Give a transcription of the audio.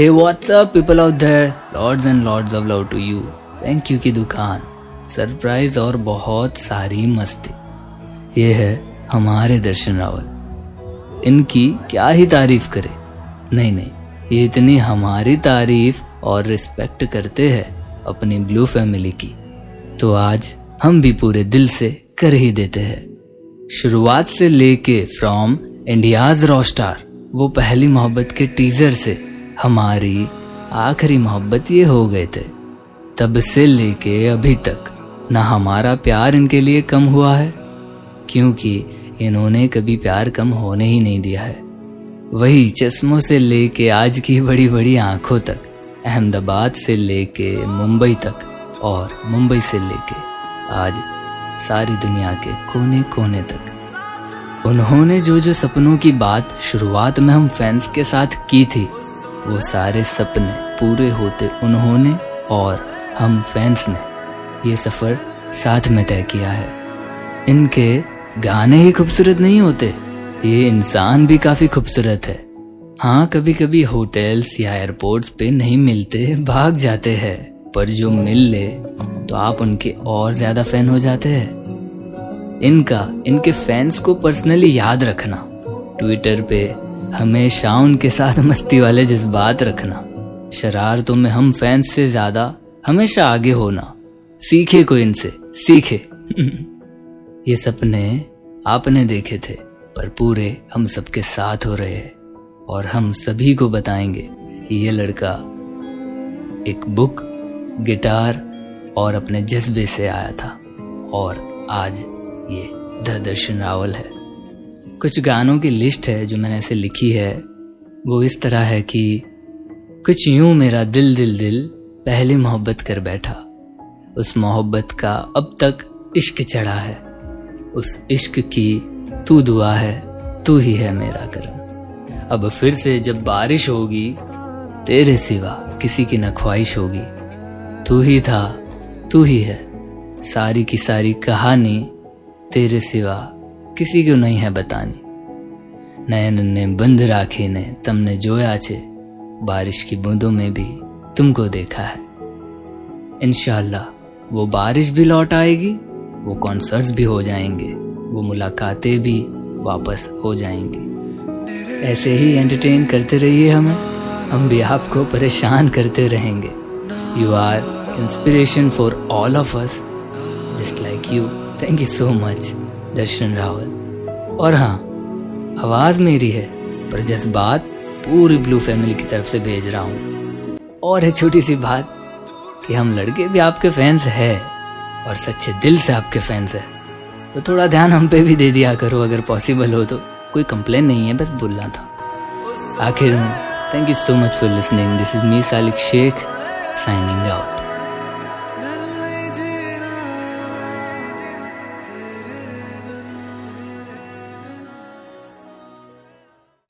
Hey what's up people out there lords and lords of love to you thank you की दुकान। Surprise और बहुत सारी मस्ती। ये है हमारे दर्शन रावल। इनकी क्या ही तारीफ़ करे? नहीं नहीं, ये इतनी हमारी तारीफ़ और रिस्पेक्ट करते हैं अपनी ब्लू फैमिली की। तो आज हम भी पूरे दिल से कर ही देते हैं। शुरुआत से लेके फ्रॉम इंडियाज रॉस्टार वो पहली मोहब्बत के टीजर से हमारी आखिरी मोहब्बत ये हो गए थे। तब से लेके अभी तक ना हमारा प्यार इनके लिए कम हुआ है, क्योंकि इन्होंने कभी प्यार कम होने ही नहीं दिया है। वही चश्मों से लेके आज की बड़ी बड़ी आँखों तक, अहमदाबाद से लेके मुंबई तक और मुंबई से लेके आज सारी दुनिया के कोने कोने तक। उन्होंने जो जो सपनों की बात शुरुआत में हम फैंस के साथ की थी वो सारे सपने पूरे होते उन्होंने और हम फैंस ने। ये सफ़र साथ में तय किया है। इनके गाने ही खूबसूरत नहीं होते, ये इंसान भी काफ़ी खूबसूरत है। हाँ कभी कभी होटल्स या एयरपोर्ट्स पे नहीं मिलते, भाग जाते हैं, पर जो मिल ले तो आप उनके और ज़्यादा फ़ैन हो जाते हैं। इनका, इनके फैंस को पर्सनली याद रखना। ट्विटर पे हमेशा उनके साथ मस्ती वाले जज्बात रखना। शरारतों में हम फैंस से ज़्यादा हमेशा आगे होना। सीखे कोई इनसे? सीखे। ये सपने आपने देखे थे, पर पूरे हम सबके साथ हो रहे हैं। और हम सभी को बताएँगे कि ये लड़का एक बुक, गिटार और अपने जज्बे से आया था। और आज ये दर्शन रावल है। कुछ गानों की लिस्ट है जो मैंने ऐसे लिखी है। वो इस तरह है कि कुछ यूँ मेरा दिल दिल दिल पहली मोहब्बत कर बैठा। उस मोहब्बत का अब तक इश्क चढ़ा है। उस इश्क की तू दुआ है, तू ही है मेरा करम। अब फिर से जब बारिश होगी, तेरे सिवा किसी की न ख्वाहिश होगी। तू ही था, तू ही है, सारी की सारी कहानी तेरे सिवा किसी को नहीं है बतानी। नयन ने बंद राखे ने तुमने जोया छे। बारिश की बूंदों में भी तुमको देखा है। इनशाला वो बारिश भी लौट आएगी, वो कॉन्सर्ट्स भी हो जाएँगे, वो मुलाकातें भी वापस हो जाएँगी। ऐसे ही एंटरटेन करते रहिए हमें, हम भी आपको परेशान करते रहेंगे। You are inspiration for all of us just like you thank you so much Darshan Raval. और हाँ आवाज़ मेरी है, पर जज्बात पूरी ब्लू फैमिली की तरफ़ से भेज रहा हूँ। और एक छोटी सी बात, कि हम लड़के भी आपके फैंस है, और सच्चे दिल से आपके फैंस है। तो थोड़ा ध्यान हम पे भी दे दिया करो, अगर पॉसिबल हो तो। कोई कंप्लेन नहीं है, बस बोलना था। आखिर में thank you so much for listening this is me Salik Shaikh signing out